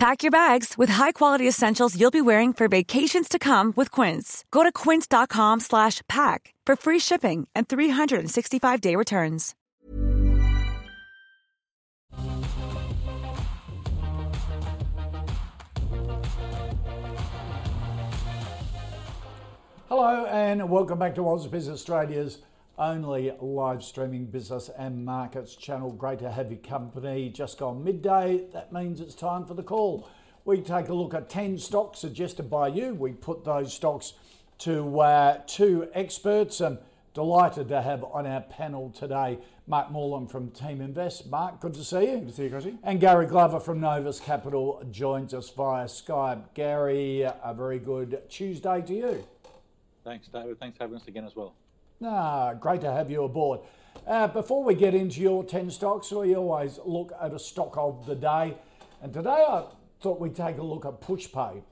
Pack your bags with high-quality essentials you'll be wearing for vacations to come with Quince. Go to quince.com slash pack for free shipping and 365-day returns. Hello and welcome back to Ausbiz Australia's only live streaming business and markets channel. Great to have your company. Just gone midday. That means it's time for the call. We take a look at 10 stocks suggested by you. We put those stocks to uh, two experts and delighted to have on our panel today Mark Moreland from Team Invest. Mark, good to see you. Good to see you, Chrissy. And Gary Glover from Novus Capital joins us via Skype. Gary, a very good Tuesday to you. Thanks, David. Thanks for having us again as well. Ah, great to have you aboard. Uh, before we get into your 10 stocks, we always look at a stock of the day. And today I thought we'd take a look at PushPay,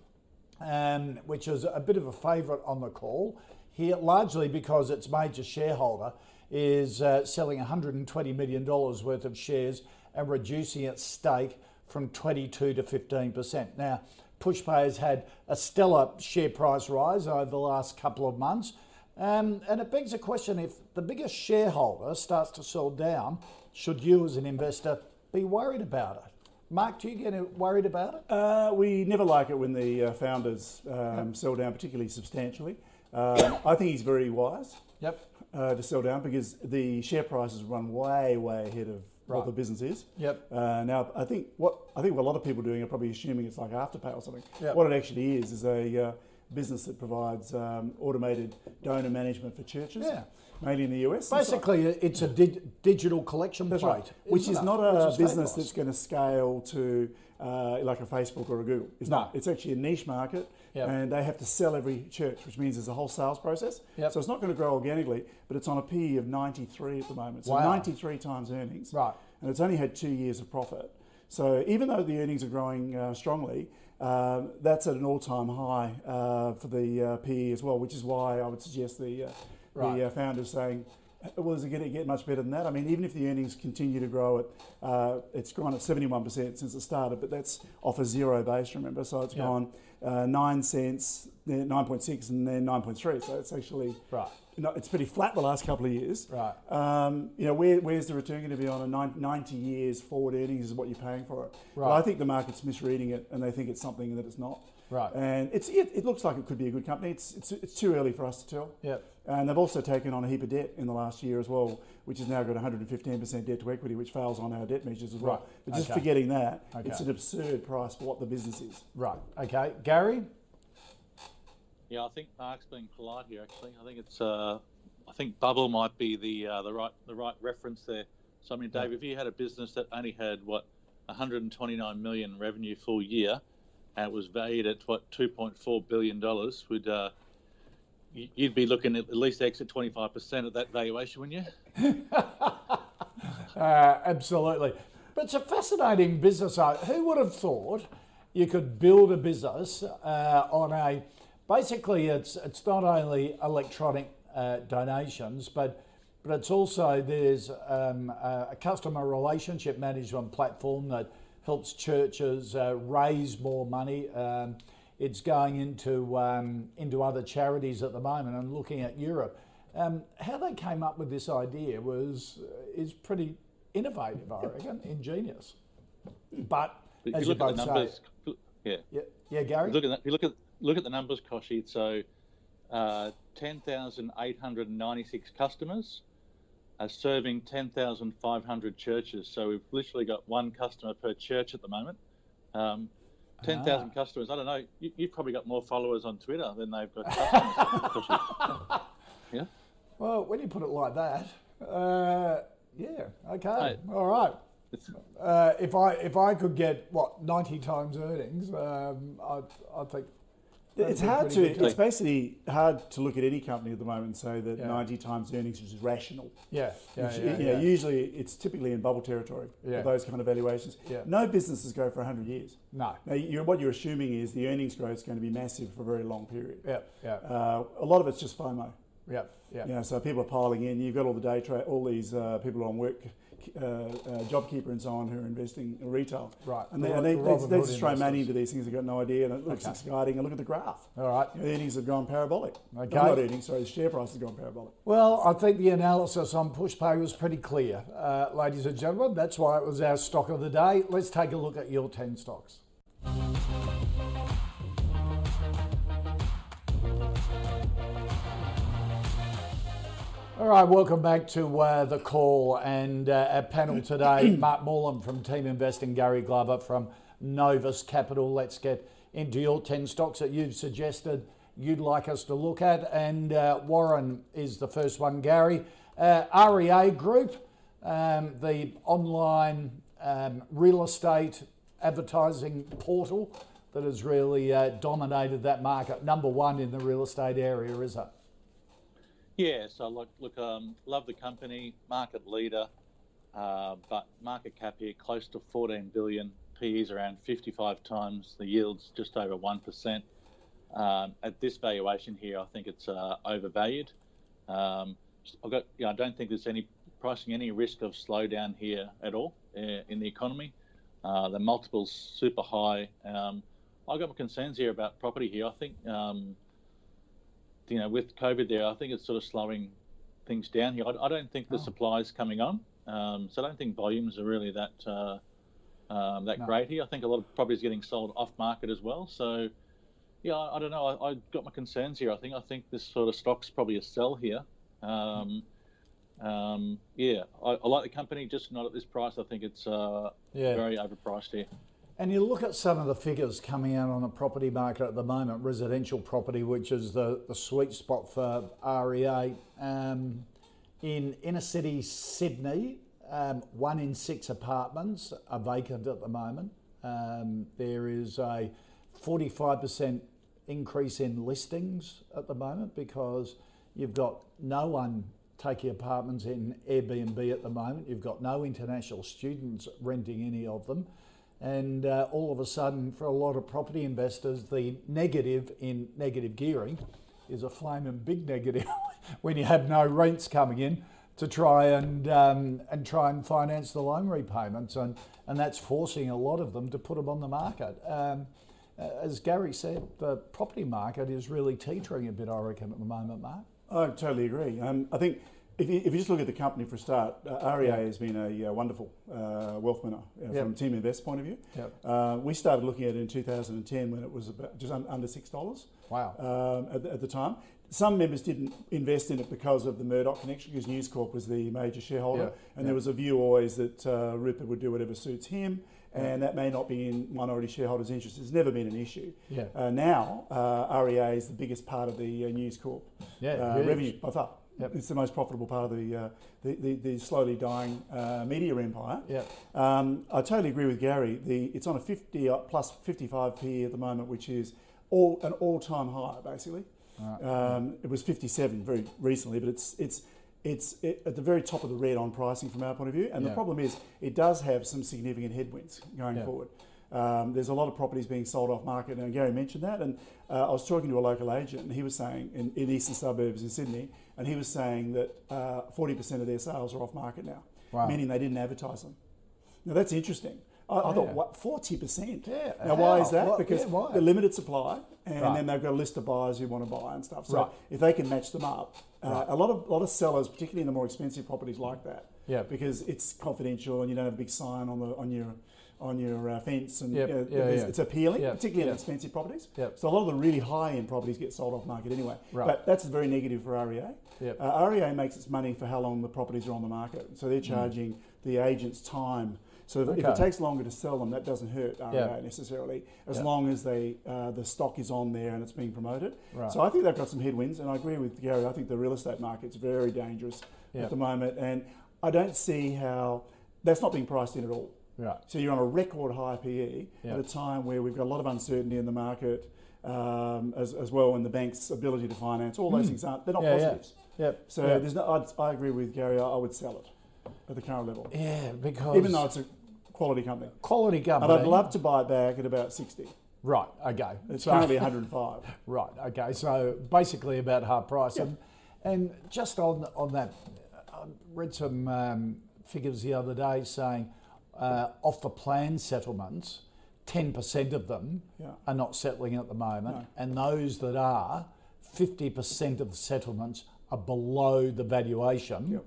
um, which is a bit of a favourite on the call here, largely because its major shareholder is uh, selling $120 million worth of shares and reducing its stake from 22 to 15%. Now, PushPay has had a stellar share price rise over the last couple of months. Um, and it begs a question if the biggest shareholder starts to sell down, should you as an investor be worried about it? Mark, do you get worried about it? Uh, we never like it when the uh, founders um, sell down, particularly substantially. Um, I think he's very wise Yep. uh, to sell down because the share prices run way, way ahead of Right. what the business is. Yep. Uh, now, I think what I think what a lot of people are doing are probably assuming it's like Afterpay or something. Yep. What it actually is is a uh, business that provides um, automated donor management for churches, Yeah. mainly in the US. And so- Basically, it's a dig- digital collection plate, right. Which is not a is business that's going to scale to uh, like a Facebook or a Google. It's No. not. It's actually a niche market, Yep. and they have to sell every church, which means there's a whole sales process. Yep. So it's not going to grow organically, but it's on a PE of 93 at the moment. So Wow. 93 times earnings. Right. And it's only had two years of profit. So even though the earnings are growing uh, strongly, um, that's at an all-time high uh, for the uh, PE as well, which is why I would suggest the uh, Right. the uh, founders saying, well, is it going to get much better than that? I mean, even if the earnings continue to grow at, uh, it's grown at 71% since it started, but that's off a zero base, remember? So it's Yeah. gone uh, 9 cents, then 9.6, and then 9.3. So it's actually, Right. no, it's pretty flat the last couple of years. Right. Um, you know, where, where's the return going to be on a nine, 90 years forward earnings is what you're paying for it. But Right. I think the market's misreading it and they think it's something that it's not. Right. And it's, it, it looks like it could be a good company. It's, it's, it's too early for us to tell. Yep. And they've also taken on a heap of debt in the last year as well, which has now got 115% debt to equity, which fails on our debt measures as well. Right. But just Okay. forgetting that, Okay. it's an absurd price for what the business is. Right. Okay. Gary? Yeah, I think Mark's being polite here. Actually, I think it's. Uh, I think bubble might be the uh, the right the right reference there. So I mean, Dave, if you had a business that only had what 129 million revenue full year, and it was valued at what 2.4 billion dollars, would uh, y- you'd be looking at at least exit 25 percent of that valuation, wouldn't you? Uh, absolutely. But it's a fascinating business. Who would have thought you could build a business uh, on a basically it's it's not only electronic uh, donations, but but it's also there's um, a customer relationship management platform that helps churches uh, raise more money. Um, it's going into um, into other charities at the moment and looking at Europe. Um, how they came up with this idea was uh, is pretty innovative, I reckon, ingenious. But But as you you look at both the say, numbers, yeah. yeah, yeah, Gary. Look at that. If you look at look at the numbers, Koshi. So, uh, ten thousand eight hundred ninety-six customers are serving ten thousand five hundred churches. So we've literally got one customer per church at the moment. Um, ten thousand customers. I don't know. You, you've probably got more followers on Twitter than they've got customers. Yeah. Well, when you put it like that, uh, yeah, okay, Right. all right. Uh, if I if I could get what ninety times earnings, um, I I think It's hard to. It's basically hard to look at any company at the moment and say that Yeah. 90 times earnings is rational. Yeah, yeah, Which, yeah, you know, yeah. Usually, it's typically in bubble territory. Yeah. Those kind of valuations. Yeah. No businesses go for 100 years. No. Now, you're, what you're assuming is the earnings growth is going to be massive for a very long period. Yeah, yeah, Uh, a lot of it's just FOMO. yeah, yeah. You know, so people are piling in. You've got all the day trade, all these uh, people on work, uh, uh, JobKeeper and so on who are investing in retail. Right. And they, The and they, they, Robin they just throw money into these things. They've got no idea, and it looks Okay. exciting. And look at the graph. All right. The earnings have gone parabolic. Okay. Not earnings, sorry, the share price has gone parabolic. Well, I think the analysis on PushPay was pretty clear, uh, ladies and gentlemen. That's why it was our stock of the day. Let's take a look at your 10 stocks. All right, welcome back to uh, the call and uh, our panel today. Mark Moreland from Team Investing, Gary Glover from Novus Capital. Let's get into your 10 stocks that you've suggested you'd like us to look at. And uh, Warren is the first one, Gary. Uh, REA Group, um, the online um, real estate advertising portal that has really uh, dominated that market. Number one in the real estate area, is it? Yeah, so look, look, um, love the company, market leader, uh, but market cap here close to 14 billion. PE's around 55 times. The yield's just over one percent. Um, at this valuation here, I think it's uh, overvalued. Um, I've got, yeah, I don't think there's any pricing any risk of slowdown here at all uh, in the economy. Uh, the multiples super high. Um, I've got my concerns here about property here. I think. You know, with COVID there, I think it's sort of slowing things down here. I, I don't think the Oh. supply is coming on, um, so I don't think volumes are really that uh, um, that No. great here. I think a lot of properties getting sold off market as well. So, yeah, I, I don't know. I, I got my concerns here. I think I think this sort of stock's probably a sell here. Um, um, yeah, I, I like the company, just not at this price. I think it's uh, Yeah. very overpriced here. And you look at some of the figures coming out on the property market at the moment, residential property, which is the, the sweet spot for REA. Um, in inner city Sydney, um, one in six apartments are vacant at the moment. Um, there is a 45% increase in listings at the moment because you've got no one taking apartments in Airbnb at the moment. You've got no international students renting any of them. And uh, all of a sudden, for a lot of property investors, the negative in negative gearing is a flaming big negative when you have no rents coming in to try and um, and try and finance the loan repayments, and and that's forcing a lot of them to put them on the market. Um, as Gary said, the property market is really teetering a bit, I reckon, at the moment, Mark. I totally agree. Um, I think if you, if you just look at the company for a start, uh, REA has been a uh, wonderful uh, wealth winner uh, Yep. from Team Invest point of view. Yep. Uh, we started looking at it in 2010 when it was about just un- under six dollars. Wow. Um, at, the, at the time, some members didn't invest in it because of the Murdoch connection, because News Corp was the major shareholder, Yeah, and there was a view always that uh, Rupert would do whatever suits him. And that may not be in minority shareholders' interest. It's never been an issue. Yeah. Uh, now, uh, REA is the biggest part of the uh, News Corp Yeah, revenue by far. Yep. It's the most profitable part of the uh, the, the, the slowly dying uh, media empire. Yep. Um, I totally agree with Gary. The it's on a 50 uh, plus 55 p at the moment, which is all an all-time high basically. Um, it was 57 very recently, but it's it's it's it, at the very top of the red on pricing from our point of view. And the problem is it does have some significant headwinds going Yeah. forward. Um, there's a lot of properties being sold off market, and Gary mentioned that. And uh, I was talking to a local agent, and he was saying in, in eastern suburbs in Sydney, and he was saying that uh, 40% of their sales are off market now, Wow. meaning they didn't advertise them. Now that's interesting. I, I Yeah. thought, what, 40%? Yeah, Now, why is that? What- Because yeah, the limited supply, and Right. then they've got a list of buyers who want to buy and stuff. So Right. if they can match them up, uh, Right. a lot of a lot of sellers, particularly in the more expensive properties, like that. Yeah. Because it's confidential, and you don't have a big sign on the on your on your uh, fence, and Yep. you know, Yeah, it's, yeah. it's appealing, Yeah. particularly in expensive properties. Yep. So a lot of the really high end properties get sold off market anyway. Right. But that's very negative for REA. Yep. Uh, REA makes its money for how long the properties are on the market. So they're charging the agents time. So if, if Mm. It takes longer to sell them, that doesn't hurt REA necessarily, as long as they uh, the stock is on there and it's being promoted. Right. So I think they've got some headwinds, and I agree with Gary. I think the real estate market's very dangerous at the moment, and I don't see how that's not being priced in at all. Right. So you're on a record high PE Yeah. at a time where we've got a lot of uncertainty in the market. um, as, as well, and the bank's ability to finance. All those things aren't they're not. Yeah, yeah. positives. Yep. So yeah. there's no. I'd, I agree with Gary. I, I would sell it at the current level, yeah, because even though it's a quality company. quality And company. I'd love to buy it back at about 60. Right. Okay. It's So- currently 105. Right. Okay. So basically about half price, and and just on on that, I read some um, figures the other day saying uh, off the plan settlements, ten percent of them Yeah. are not settling at the moment, and those that are, fifty percent of the settlements are below the valuation. Yep.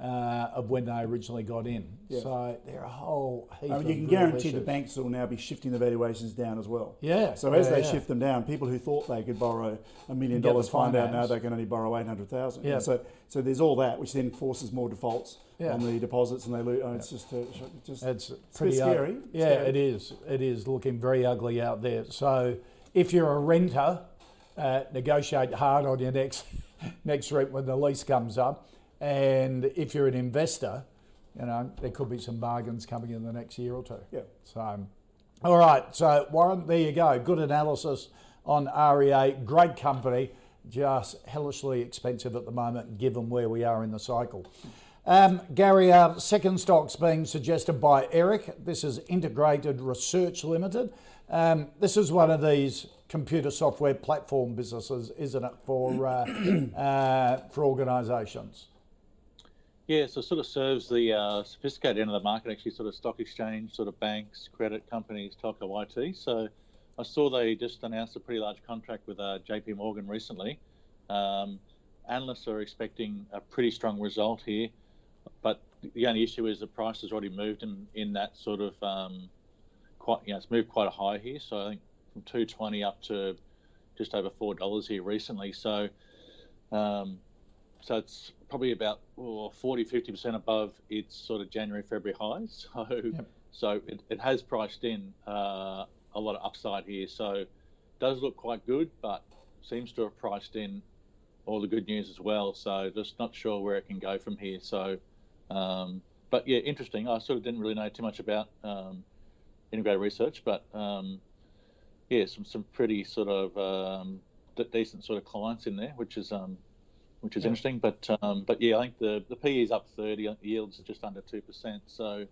Uh, of when they originally got in, Yeah. so there are a whole heap. I mean, you can guarantee the banks will now be shifting the valuations down as well. Yeah, So as yeah, they yeah. shift them down, people who thought they could borrow a million dollars find out now they can only borrow eight hundred thousand. Yeah. So so there's all that, which then forces more defaults on the deposits, and they lose. Oh, it's just uh, just It's bit pretty scary. Yeah, Scary. it is. It is looking very ugly out there. So if you're a renter, uh, negotiate hard on your next next rent when the lease comes up. And if you're an investor, you know there could be some bargains coming in the next year or two. Yeah. So, all right. So Warren, there you go. Good analysis on REA. Great company. Just hellishly expensive at the moment, given where we are in the cycle. Um, Gary, uh, second stock's being suggested by Eric. This is Integrated Research Limited. Um, this is one of these computer software platform businesses, isn't it, for uh, uh, for organisations? Yeah, so it sort of serves the uh, sophisticated end of the market, actually, sort of stock exchange, sort of banks, credit companies, telco, IT. So I saw they just announced a pretty large contract with uh, JP Morgan recently. Um, analysts are expecting a pretty strong result here, but the only issue is the price has already moved in, in that sort of um, quite, you know, it's moved quite a high here. So I think from 220 up to just over $4 here recently. So, um, so it's probably about oh, 40, 50% above its sort of January, February highs. So, so it, it has priced in uh, a lot of upside here. So it does look quite good, but seems to have priced in all the good news as well. So just not sure where it can go from here. So, um, but yeah, interesting. I sort of didn't really know too much about um, integrated research, but um, yeah, some some pretty sort of um, decent sort of clients in there, which is um, which is interesting. But um, but yeah, I think the the PE is up thirty, uh, yields just under two percent. So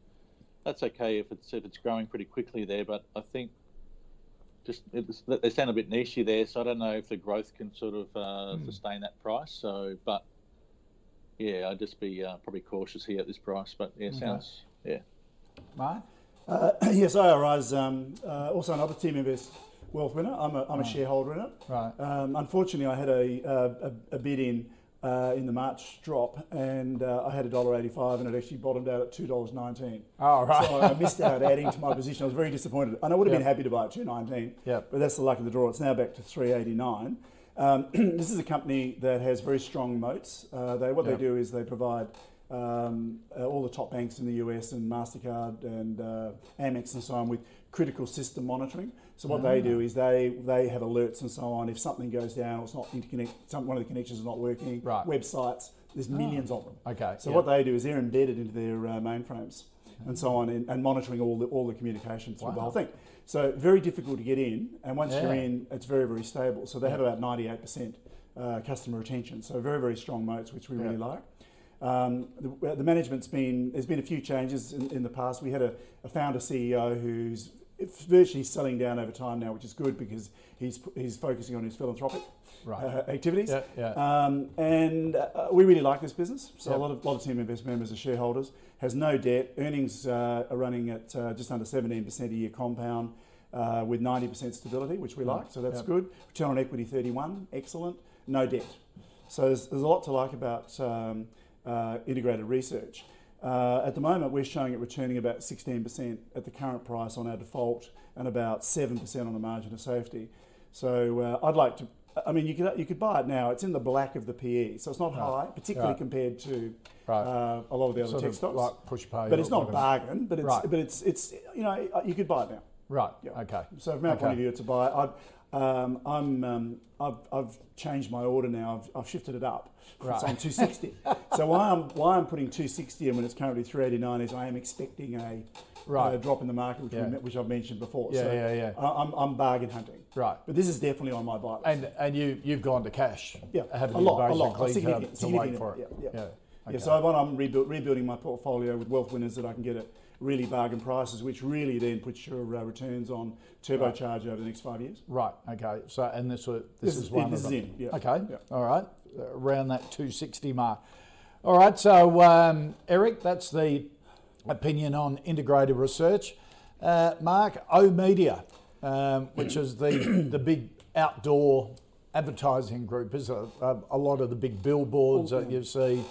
that's okay if it's if it's growing pretty quickly there. But I think just it's, they sound a bit nichey there, so I don't know if the growth can sort of uh, sustain that price. So, but yeah, I'd just be uh, probably cautious here at this price. But yeah, sounds yeah. Mark? Uh, yes, IRI is um, uh, also another Team Invest Wealth winner. I'm a, I'm a shareholder in it. Right. Um, unfortunately, I had a, a, a bid in uh, in the March drop, and uh, I had a dollar eighty-five, and it actually bottomed out at two dollars nineteen. Oh, right. So I missed out adding to my position. I was very disappointed, and I would have been happy to buy at two nineteen. Yep. But that's the luck of the draw. It's now back to three eighty-nine. Um, this is a company that has very strong moats. Uh, they what Yep. they do is they provide um, uh, all the top banks in the US and Mastercard and uh, Amex and so on with critical system monitoring. So what they Ah. do is they they have alerts and so on. If something goes down or it's not interconnect, some one of the connections is not working. Right. Websites, there's millions of them. Okay, So yeah. what they do is they're embedded into their uh, mainframes and so on, and, and monitoring all the all the communications through the whole thing. So very difficult to get in, and once you're in, it's very very stable. So they have about 98% uh, customer retention. So very very strong moats, which we really like. Um, the, the management's been there's been a few changes in, in the past. We had a, a founder CEO who's virtually selling down over time now, which is good because he's he's focusing on his philanthropic Right. uh, activities. Yeah, yeah. Um, and uh, we really like this business. So Yeah. a lot of lot of team invest members are shareholders. Has no debt. Earnings uh, are running at uh, just under 17% a year compound. Uh, with 90% stability, which we like, so that's good. Return on equity 31, excellent. No debt. So there's, there's a lot to like about um, uh, integrated research. Uh, at the moment, we're showing it returning about 16% at the current price on our default and about 7% on the margin of safety. So uh, I'd like to, I mean, you could, you could buy it now. It's in the black of the PE, so it's not high, particularly Right. compared to Right. uh, a lot of the other Sort tech stocks. like Pushpay but it's not a bargain, but it's, Right. but it's, it's, you know, you could buy it now. Right. Yeah. Okay. So from our point of Okay. view, it's a buy. I've, um, I'm, um, I've, I've changed my order now. I've, I've shifted it up. Right. It's on 260. so why I'm why I'm putting 260 in when it's currently 389 is I am expecting a Right. uh, drop in the market, which, Yeah. we, which I've mentioned before. Yeah, so yeah, yeah. I- I'm, I'm bargain hunting. Right. But this is definitely on my buy list. And and you you've gone to cash. Yeah, a lot, a lot, basically, significant, to, wait for it. yeah, yeah. Okay. Yeah, so when I'm rebuild, rebuilding my portfolio with wealth winners that I can get at really bargain prices, which really then puts your uh, returns on turbocharge over the next five years. Right. Okay. So and this This this, is is- one this of is them. in, yeah. Okay. Yeah. All right. Around that 260 mark. All right. So um, Eric, that's the opinion on integrated research. Uh, Mark oOh!media, um, which is the the big outdoor advertising group, is a, a, a lot of the big billboards that you see.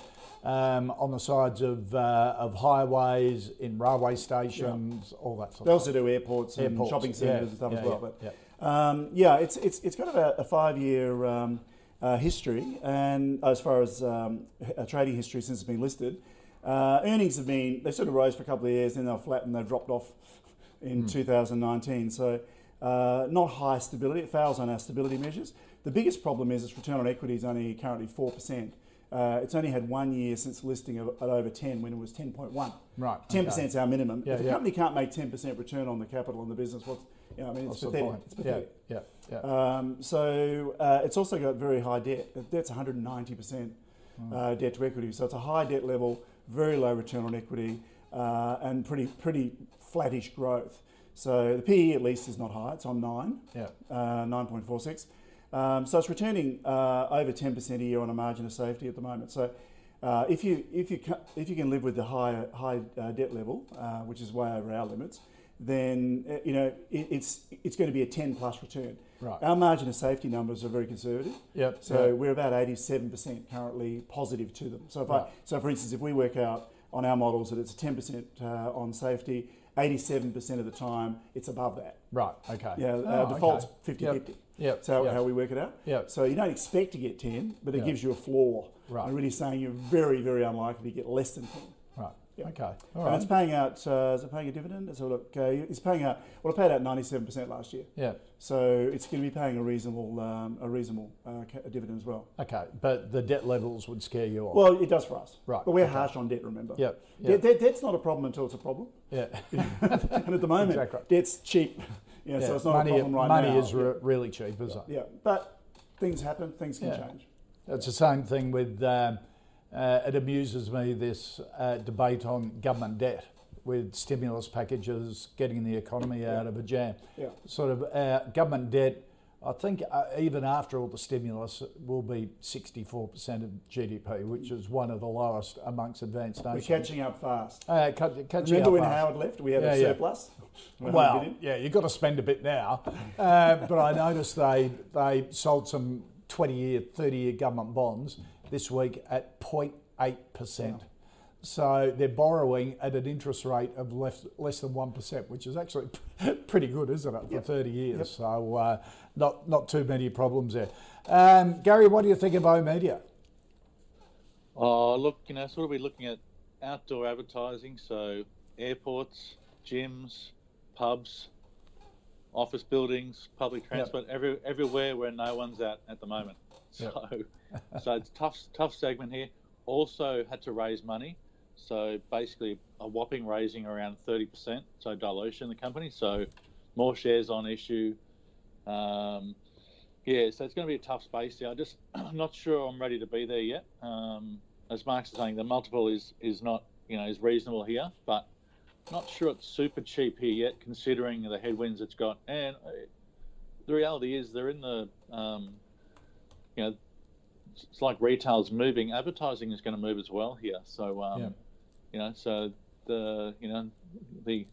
Um, on the sides of uh, of highways, in railway stations, all that sort of thing. They also do airports and Airports, shopping yeah, centres and stuff yeah, as well. yeah, but Um, yeah, it's it's it's kind of a, a five-year um, uh, history, and as far as um, trading history since it's been listed, uh, earnings have been they sort of rose for a couple of years, then they're flat and they've dropped off in 2019. So uh, not high stability. It fails on our stability measures. The biggest problem is its return on equity is only currently four percent. Uh, it's only had one year since listing of, at over 10 when it was 10.1. Right, 10% okay. is our minimum. Yeah, if a yeah. company can't make 10% return on the capital in the business, what's, you know, I mean, it's What's pathetic. It's Yeah, pathetic. yeah, yeah. Um, so uh, it's also got very high debt. That's 190% uh, debt to equity. So it's a high debt level, very low return on equity, uh, and pretty pretty flattish growth. So the PE at least is not high. It's on nine, Yeah. uh, 9.46. Um, so it's returning uh, over 10% a year on a margin of safety at the moment. So uh, if you if you if you can live with the high high uh, debt level, uh, which is way over our limits, then uh, you know it, it's it's going to be a 10 plus return. Right. Our margin of safety numbers are very conservative. Yep, So yep. we're about 87% currently positive to them. So if Right. I so for instance, if we work out on our models that it's a 10% uh, on safety, 87% of the time it's above that. Right. Okay. Yeah, Oh, default's okay. 50 Yep. 50. Yep. How, Yep. how we work it out. Yep. So you don't expect to get 10, but it Yep. gives you a floor. Right. I'm really saying you're very, very unlikely to get less than 10. Right. Yeah. Okay. All and right. it's paying out, uh, is it paying a dividend? A look. Uh, it's paying out, well, it paid out 97% last year. Yeah. So it's going to be paying a reasonable, um, a reasonable uh, dividend as well. Okay. But the debt levels would scare you off. Well, it does for us. Right, But we're okay. harsh on debt, remember? Yep, yep. de- debt's not a problem until it's a problem. yeah. and at the moment, Exactly. debt's cheap. Yeah, yeah. so it's not money, a problem right money now. is re- really cheap, isn't it? yeah, but things happen, things can Yeah. change. It's the same thing with. Um, uh, it amuses me this uh, debate on government debt with stimulus packages, getting the economy out of a jam. Yeah. Sort of uh, government debt. I think uh, even after all the stimulus, it will be 64% of GDP, which is one of the lowest amongst advanced nations. We're catching up fast. Uh, cut, catching Remember up when fast. Howard left? We had Yeah, a yeah. surplus. Well, yeah, you've got to spend a bit now. Uh, but I noticed they they sold some 20 year, 30 year government bonds this week at 0.8%. So they're borrowing at an interest rate of less, less than 1%, which is actually pretty good, isn't it, for 30 years? So uh, not, not too many problems there. Um, Gary, what do you think of oOh!media? Oh, look, you know, sort of be looking at outdoor advertising, so airports, gyms, pubs, office buildings, public transport, every, everywhere where no one's at at the moment. So, so it's tough, tough segment here. Also had to raise money, so basically a whopping raising around thirty percent, so dilution in the company. So more shares on issue. Um, yeah, so it's going to be a tough space here. I just I'm not sure I'm ready to be there yet. Um, as Mark's saying, the multiple is is not you know is reasonable here, but not sure it's super cheap here yet, considering the headwinds it's got. And uh, the reality is they're in the um, you know it's like retail's moving, advertising is going to move as well here. So um. You know so the you know the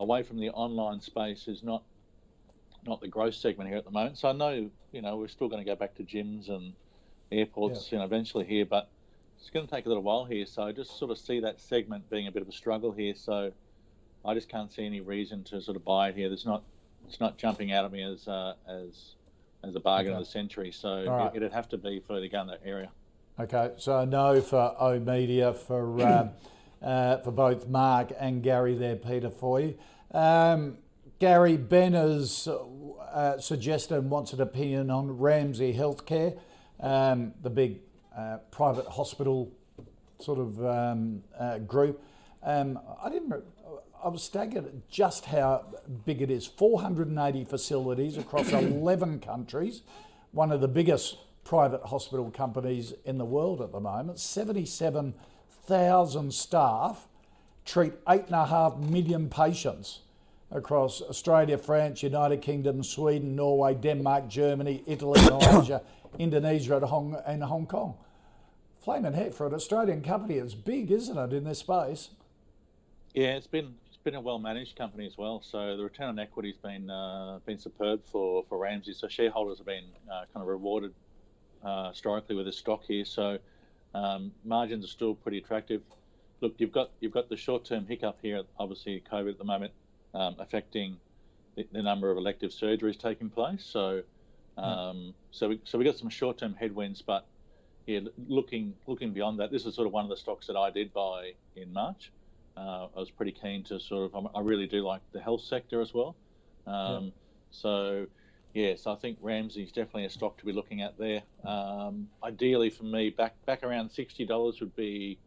away from the online space is not not the growth segment here at the moment. So I know, you know, we're still going to go back to gyms and airports, you know, eventually here, but it's going to take a little while here. So I just sort of see that segment being a bit of a struggle here. So I just can't see any reason to sort of buy it here. There's not, it's not jumping out at me as uh, as as a bargain Okay. of the century. So right. it, it'd have to be for to go that area. Okay, so no for oOh!media for um, uh, for both Mark and Gary there, Peter, for you. Um, Gary, Ben has uh, suggested and wants an opinion on Ramsay Healthcare, um, the big uh, private hospital sort of um, uh, group. Um, I didn't. I was staggered at just how big it is. 480 facilities across 11 countries. One of the biggest private hospital companies in the world at the moment. 77,000 staff treat eight and a half million patients across Australia, France, United Kingdom, Sweden, Norway, Denmark, Germany, Italy, Malaysia, Indonesia, and Hong, and Hong Kong. Flaming heck for an Australian company, it's big, isn't it, in this space? Yeah, it's been it's been a well managed company as well. So the return on equity's been uh, been superb for, for Ramsay. So shareholders have been uh, kind of rewarded uh, historically with this stock here. So um, margins are still pretty attractive. Look, you've got you've got the short term hiccup here. Obviously, COVID at the moment um, affecting the, the number of elective surgeries taking place. So um, so we so we got some short term headwinds, but yeah, looking looking beyond that, this is sort of one of the stocks that I did buy in March. Uh, I was pretty keen to sort of. I really do like the health sector as well. Um, So, yes, I think Ramsay's definitely a stock to be looking at there. Um, ideally, for me, back back around sixty dollars would be,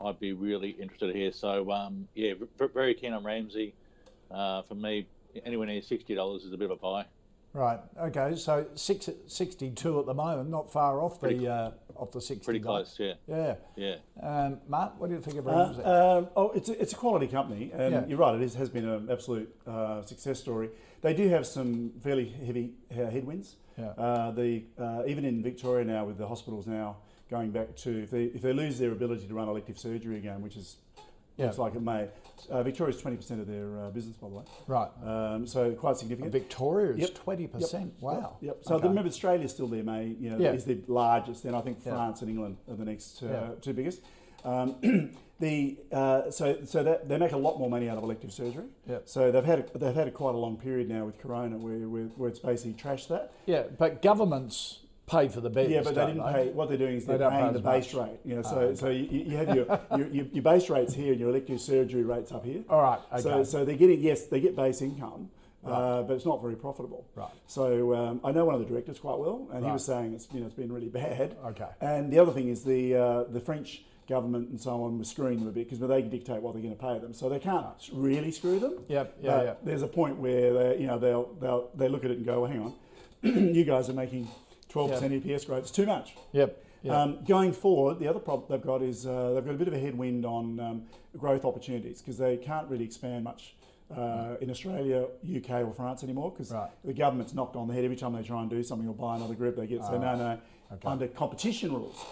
I'd be really interested here. So, um, yeah, very keen on Ramsay. Uh, for me, anywhere near sixty dollars is a bit of a buy. Right. Okay. So six, 62 at the moment, not far off the Pretty- uh, off the 60. Pretty close, yeah, Yeah. yeah. Um, Mark, what do you think of Uh, Ramsay? um, oh, it's a, it's a quality company, and Yeah. you're right. It is, has been an absolute uh, success story. They do have some fairly heavy uh, headwinds. Yeah. Uh, the uh, even in Victoria now, with the hospitals now going back to if they if they lose their ability to run elective surgery again, which is Yeah. looks like it may. Uh, Victoria's twenty percent of their uh, business, by the way. right. Um, so quite significant. Victoria is Yep. 20%. Wow. Yep. So Okay. remember, Australia's still there, May. You know, Yeah. is the largest. Then I think Yeah. France and England are the next uh, Yeah. two biggest. Um, the uh, so so that they make a lot more money out of elective surgery. Yep. So they've had a, they've had a quite a long period now with Corona where where, where it's basically trashed that. Yeah, but governments pay for the beds. Yeah, but they didn't pay. What they're doing is They they're pay paying the base much. rate. You know, so Ah, okay. so you, you have your, your, your base rates here and your elective surgery rates up here. All right. Okay. So, so they're getting yes, they get base income, uh, but it's not very profitable. Right. So um, I know one of the directors quite well, and he was saying it's you know it's been really bad. Okay. And the other thing is the uh, the French government and so on was screwing them a bit because they dictate what they're going to pay them, so they can't really screw them. Yep, yeah, But yeah. There's a point where they you know they'll they'll they look at it and go, well, hang on, you guys are making 12% EPS growth. It's too much. Yep. yep. Um, going forward, the other problem they've got is uh, they've got a bit of a headwind on um, growth opportunities because they can't really expand much uh, in Australia, UK, or France anymore because Right. the government's knocked on the head every time they try and do something or buy another group. They get say no, no, Okay. under competition rules.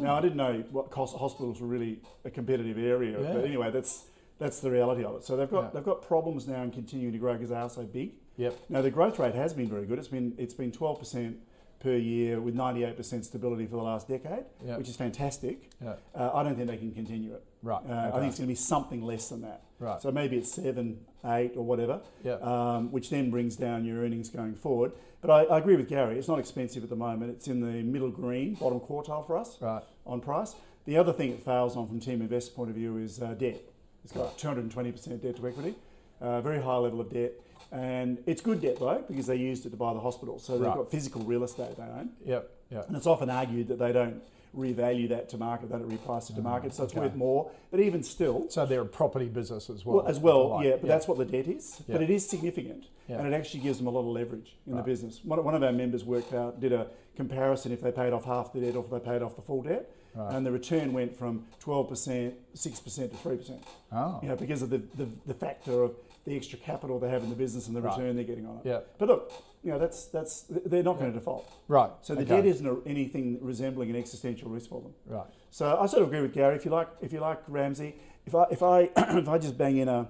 Now I didn't know what cost hospitals were really a competitive area, Yeah. but anyway, that's that's the reality of it. So they've got Yeah. they've got problems now in continuing to grow because they are so big. Yep. Now the growth rate has been very good. It's been it's been 12% per year with 98% stability for the last decade, Yeah. which is fantastic. Yeah. Uh, I don't think they can continue it. Right, Uh, I think it's going to be something less than that. Right. So maybe it's seven, eight, or whatever. Yeah. Um, which then brings down your earnings going forward. But I, I agree with Gary. It's not expensive at the moment. It's in the middle green, bottom quartile for us Right. on price. The other thing it fails on from Team Invest's point of view is uh, debt. It's got 220% debt to equity, uh, very high level of debt. And it's good debt though, because they used it to buy the hospital. So they've Right. got physical real estate they own. Yep. Yep. And it's often argued that they don't revalue that to market, they don't reprice it to market, so it's Mm, okay. worth more. But even still, So they're a property business as well. well, as well, Right, yeah, but that's what the debt is. Yeah. But it is significant, Yeah. and it actually gives them a lot of leverage in Right. the business. One, one of our members worked out, did a comparison if they paid off half the debt or if they paid off the full debt, Right. and the return went from 12%, 6% to 3%. Oh. You know, because of the, the, the factor of the extra capital they have in the business and the Right. return they're getting on it. Yeah. But look, you know, that's, that's, they're not going to default. Right. So the okay. debt isn't a, anything resembling an existential risk for them. Right. So I sort of agree with Gary. If you like, if you like Ramsay, if I if I if I just bang in a,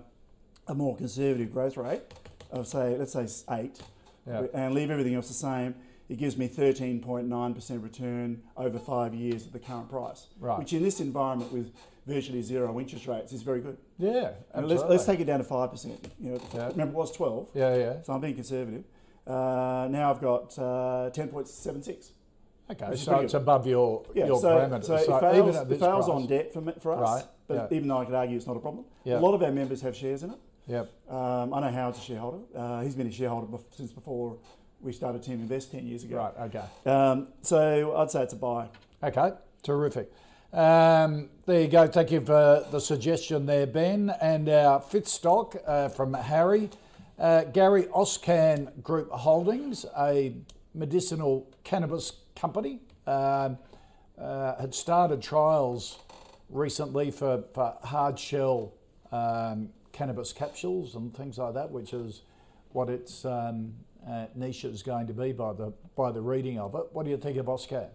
a more conservative growth rate of say let's say eight, Yeah. and leave everything else the same, it gives me thirteen point nine percent return over five years at the current price. Right. Which in this environment with virtually zero interest rates is very good. Yeah. And let's, let's take it down to five percent. You know, Yeah. remember it was twelve. Yeah. Yeah. So I'm being conservative. Uh, now I've got uh, ten point seven six. Okay. So it's good. above your Yeah, your so, parameters. so, So it fails, even at it fails on debt for, for us, Right, but yeah. even though I could argue it's not a problem. Yeah. A lot of our members have shares in it. Yep. Um, I know Howard's a shareholder. Uh, he's been a shareholder bef- since before we started Team Invest 10 years ago. Right. Okay. Um, so I'd say it's a buy. Okay, terrific. Um, there you go. Thank you for the suggestion there, Ben. And our fifth stock uh, from Harry. Uh, Gary AusCann Group Holdings, a medicinal cannabis company, um, uh, had started trials recently for, for hard shell um, cannabis capsules and things like that, which is what its um, uh, niche is going to be by the by the reading of it. What do you think of AusCann?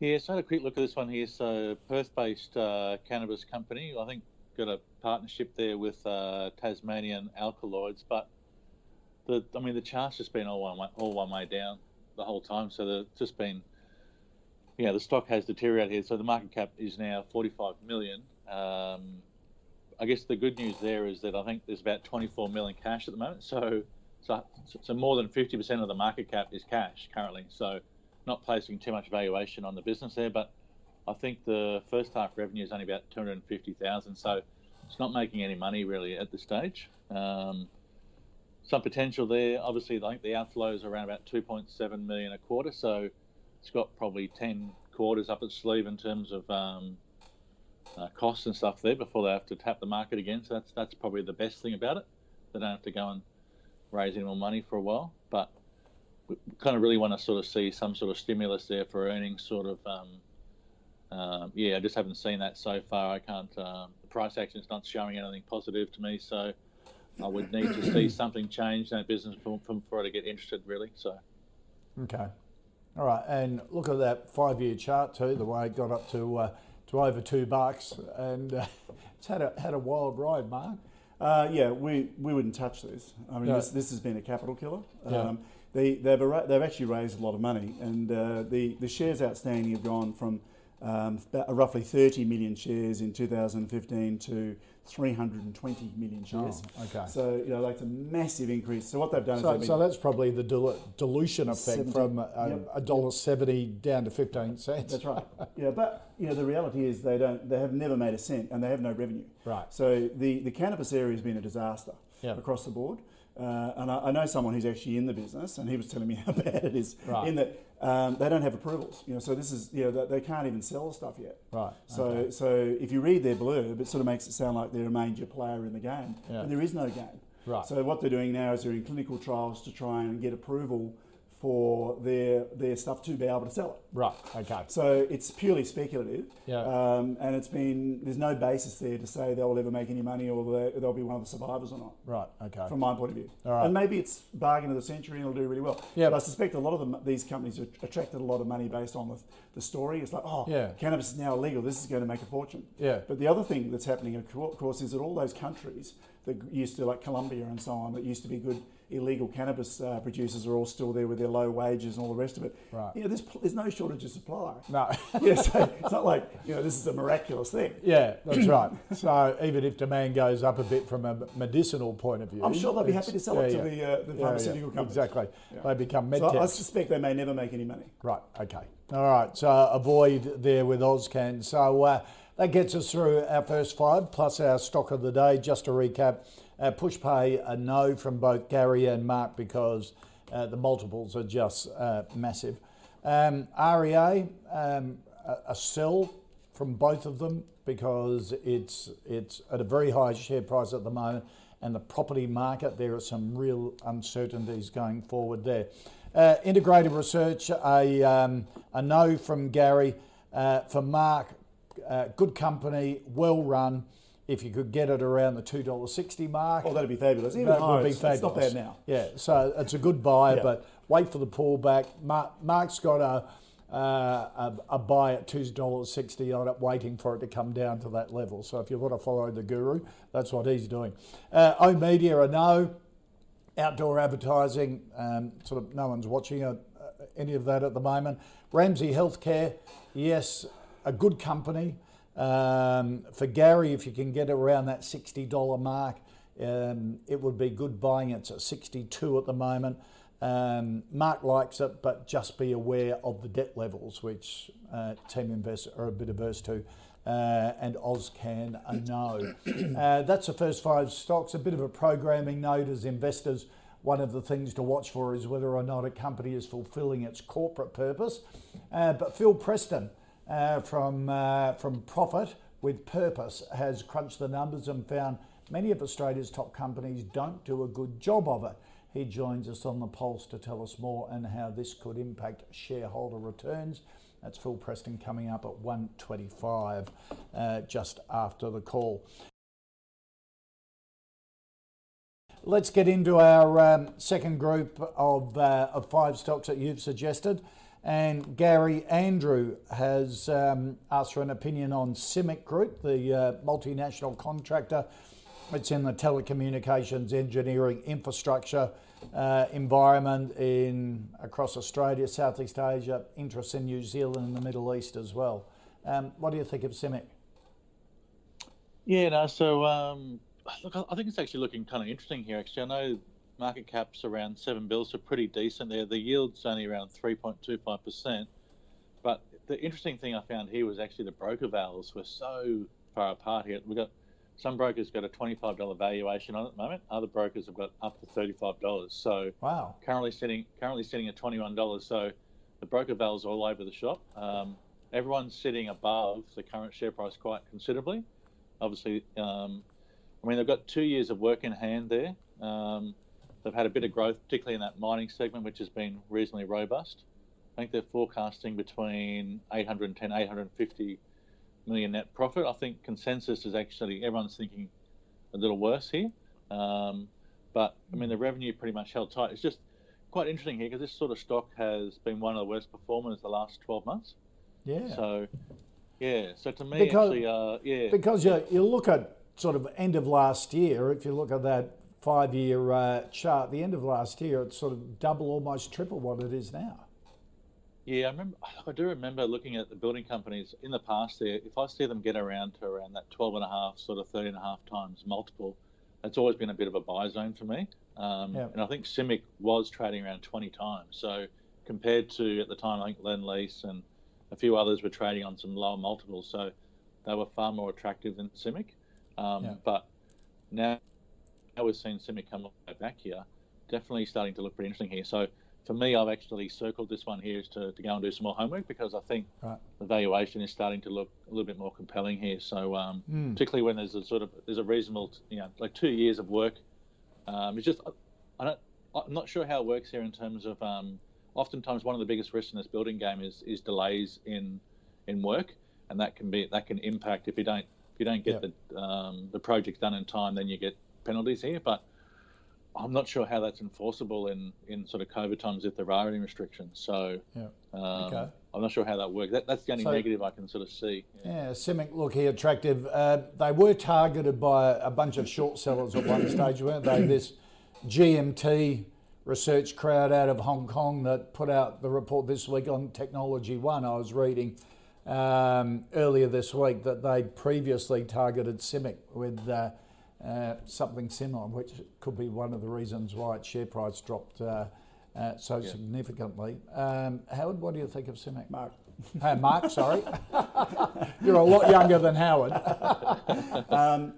Yeah, so I had a quick look at this one here. So Perth-based uh, cannabis company. I think got a partnership there with uh, Tasmanian Alkaloids, but the I mean the chart's just been all one way, all one way down the whole time. So the just been yeah the stock has deteriorated here. So the market cap is now 45 million. Um, I guess the good news there is that I think there's about 24 million cash at the moment. So so, so more than 50% of the market cap is cash currently. So not placing too much valuation on the business there, but I think the first half revenue is only about 250,000. So it's not making any money really at this stage. Um, some potential there. Obviously, I think the outflow is around about 2.7 million a quarter. So it's got probably 10 quarters up its sleeve in terms of um, uh, costs and stuff there before they have to tap the market again. So that's that's probably the best thing about it. They don't have to go and raise any more money for a while. But kind of really want to sort of see some sort of stimulus there for earnings. Sort of, um, uh, yeah, I just haven't seen that so far. I can't. Uh, the price action is not showing anything positive to me. So I would need to see something change in that business for, for it to get interested, really. So. Okay. All right, and look at that five-year chart too. The way it got up to uh, to over two bucks, and uh, it's had a had a wild ride, Mark. Uh, yeah, we, we wouldn't touch this. I mean, this, this has been a capital killer. Yeah. They, they've, they've actually raised a lot of money, and uh, the, the shares outstanding have gone from um, roughly 30 million shares in 2015 to 320 million shares. Oh, okay. So you know, like a massive increase. So what they've done so, is They've so that's probably the dil- dilution effect 70, from a dollar yep. down to 15 cents. That's right. yeah, but you know the reality is they don't. They have never made a cent, and they have no revenue. Right. So the the cannabis area has been a disaster yep. across the board. Uh, and I, I, know someone who's actually in the business, and he was telling me how bad it is. Right. In that um, they don't have approvals, you know. So this is, you know, they can't even sell stuff yet. Right. So, okay. so if you read their blurb, it sort of makes it sound like they're a major player in the game, yeah. but there is no game. Right. So what they're doing now is they're in clinical trials to try and get approval for their their stuff to be able to sell it. Right. Okay. So it's purely speculative. Yeah. Um, and it's been there's no basis there to say they'll ever make any money or they'll be one of the survivors or not. Right. Okay. From my point of view. All right. And maybe it's bargain of the century and it'll do really well. Yeah. But I suspect a lot of them, these companies have attracted a lot of money based on the, the story. It's like, oh, yeah. cannabis is now illegal. This is going to make a fortune. Yeah. But the other thing that's happening, of course, is that all those countries that used to, like Colombia and so on, that used to be good illegal cannabis uh, producers are all still there with their low wages and all the rest of it. Right. You know, there's, there's no shortage of supply. No. yeah, so it's not like, you know, this is a miraculous thing. Yeah, that's right. So even if demand goes up a bit from a medicinal point of view, I'm sure they'll be happy to sell yeah, it to yeah. the, uh, the pharmaceutical yeah, companies. Exactly. They become med so I suspect they may never make any money. Right, okay. All right, so avoid there with AusCann. So uh, that gets us through our first five plus our stock of the day. Just to recap, uh, Pushpay a no from both Gary and Mark because uh, the multiples are just uh, massive. Um, REA, um, a, a sell from both of them because it's it's at a very high share price at the moment, and the property market there are some real uncertainties going forward there. Uh, integrated research, a, um, a no from Gary. Uh, for Mark, uh, good company, well run if you could get it around the two dollar sixty mark. Oh, that'd be fabulous. Even that higher, would be it's, fabulous. It's not bad now. Yeah, so it's a good buy, Yeah. but wait for the pullback. Mark, Mark's got a. Uh, a, a buy at two dollars sixty on it, waiting for it to come down to that level. So if you want to follow the guru, that's what he's doing. Uh, oOh!media, a no. Outdoor advertising, um, sort of no one's watching uh, any of that at the moment. Ramsay Healthcare, yes, a good company. Um, for Gary, if you can get around that $60 mark, um, it would be good buying. It's at 62 at the moment. Um, Mark likes it, but just be aware of the debt levels, which uh, Team Invest are a bit averse to. Uh, and AusCann a no. uh, that's the first five stocks. A bit of a programming note as investors. One of the things to watch for is whether or not a company is fulfilling its corporate purpose. Uh, but Phil Preston, uh, from, uh, from Profit with Purpose has crunched the numbers and found many of Australia's top companies don't do a good job of it. He joins us on the pulse to tell us more and how this could impact shareholder returns. That's Phil Preston coming up at 1.25 uh, just after the call. Let's get into our um, second group of, uh, of five stocks that you've suggested. And Gary Andrew has um, asked for an opinion on CIMIC Group, the uh, multinational contractor. It's in the telecommunications, engineering, infrastructure uh, environment in across Australia, Southeast Asia, interests in New Zealand and the Middle East as well. Um, what do you think of CIMIC? Yeah, no, so um, look, I think it's actually looking kind of interesting here. Actually, I know market cap's around seven bills, so pretty decent there. The yield's only around 3.25%. But the interesting thing I found here was actually the broker vals were so far apart here. We've got some brokers got a $25 valuation on it at the moment. Other brokers have got up to $35. So wow, currently sitting currently sitting at $21. So the broker are all over the shop. Um, everyone's sitting above the current share price quite considerably. Obviously, um, I mean they've got two years of work in hand there. Um, they've had a bit of growth, particularly in that mining segment, which has been reasonably robust. I think they're forecasting between 810, 850 million net profit. I think consensus is actually everyone's thinking a little worse here. Um, but I mean, the revenue pretty much held tight. It's just quite interesting here because this sort of stock has been one of the worst performers the last 12 months. Yeah. So, yeah. So to me, because, actually, uh, yeah. Because you, you look at sort of end of last year, if you look at that five year uh, chart, the end of last year, it's sort of double, almost triple what it is now. Yeah, I remember. I do remember looking at the building companies in the past. There, if I see them get around to around that 12 and a half, sort of 13 and a half times multiple, that's always been a bit of a buy zone for me. Um, And I think CIMIC was trading around 20 times. So compared to at the time, I think Lendlease and a few others were trading on some lower multiples. So they were far more attractive than CIMIC. Um, yeah. But now, now we've seen CIMIC come back here. Definitely starting to look pretty interesting here. So for me, I've actually circled this one here is to, to go and do some more homework because I think right. the valuation is starting to look a little bit more compelling here. So um, mm. particularly when there's a sort of there's a reasonable you know like two years of work. Um, it's just I don't I'm not sure how it works here in terms of um, oftentimes one of the biggest risks in this building game is is delays in in work, and that can be that can impact if you don't if you don't get yep. the um, the project done in time, then you get penalties here. But I'm not sure how that's enforceable in, in sort of COVID times if there are any restrictions. So yeah. um, okay. I'm not sure how that works. That, that's the only so, negative I can sort of see. Yeah, yeah CIMIC look here attractive. Uh, they were targeted by a bunch of short sellers at one stage, weren't they? This GMT research crowd out of Hong Kong that put out the report this week on Technology One. I was reading um, earlier this week that they previously targeted CIMIC with. Uh, uh, something similar, which could be one of the reasons why its share price dropped uh, uh, so yeah. significantly. Um, Howard, what do you think of CIMIC? Mark. Hey, Mark, sorry. You're a lot younger than Howard. um,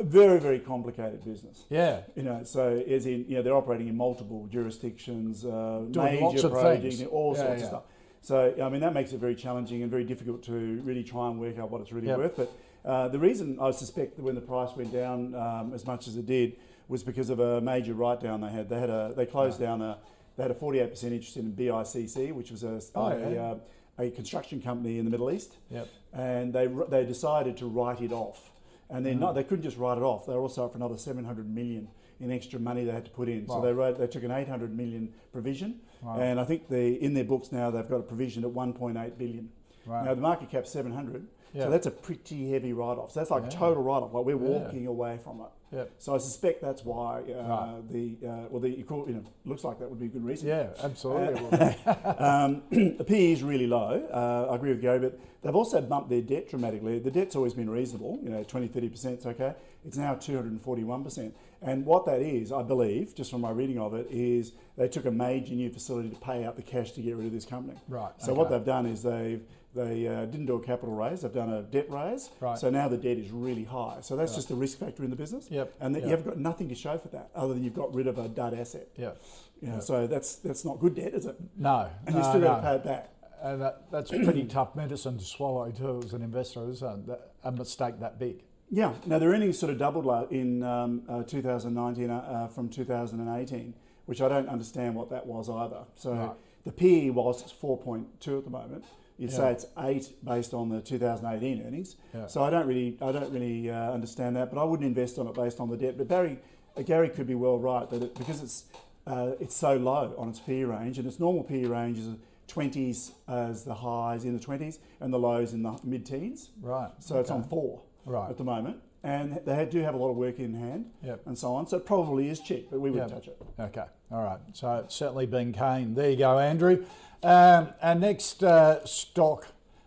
very, very complicated business. Yeah. You know, so as in, you know, they're operating in multiple jurisdictions, uh, Doing major lots of projects, things. all yeah, sorts yeah. of stuff. So, I mean, that makes it very challenging and very difficult to really try and work out what it's really yep. worth. But uh, the reason I suspect that when the price went down um, as much as it did was because of a major write down they had. They had a they closed down a they had a 48% interest in BICC, which was a, oh, a, yeah. uh, a, construction company in the Middle East. Yep. And they they decided to write it off. And then mm. not, they couldn't just write it off. They were also up for another 700 million in extra money they had to put in. Right. So they wrote, they took an 800 million provision, right. and I think the in their books now they've got a provision at 1.8 billion. Right. Now the market cap 700, yeah. So that's a pretty heavy write off. So that's like yeah. total write off. Like we're walking yeah. away from it. Yep. So I suspect that's why uh, right. the uh, well the you know looks like that would be a good reason. Yeah, absolutely. um, the PE is really low. Uh, I agree with Gary, but they've also bumped their debt dramatically. The debt's always been reasonable. You know, 20, 30 percent is okay. It's now 241 percent. And what that is, I believe, just from my reading of it, is they took a major new facility to pay out the cash to get rid of this company. Right. So okay. what they've done is they've they uh, didn't do a capital raise; they've done a debt raise. Right. So now the debt is really high. So that's right. just a risk factor in the business. Yep. And yep. you have got nothing to show for that, other than you've got rid of a dud asset. Yeah. You know, yep. So that's that's not good debt, is it? No. And no, you still no. got to pay it back. and that, that's pretty tough medicine to swallow too as an investor, isn't it? A mistake that big. Yeah, now their earnings sort of doubled in um, uh, 2019 uh, uh, from 2018, which I don't understand what that was either. So Right. the PE was 4.2 at the moment. You'd Yeah. say it's eight based on the 2018 earnings. Yeah. So I don't really, I don't really uh, understand that. But I wouldn't invest on it based on the debt. But Barry, uh, Gary could be well right that it, because it's uh, it's so low on its PE range, and its normal PE range is 20s as the highs in the 20s and the lows in the mid-teens. Right. So it's on four Right. at the moment, and they do have a lot of work in hand Yep. and so on. So it probably is cheap, but we wouldn't Yeah. touch it. Okay, all right. So it's certainly been Kane. There you go, Andrew. Um, our next uh, stock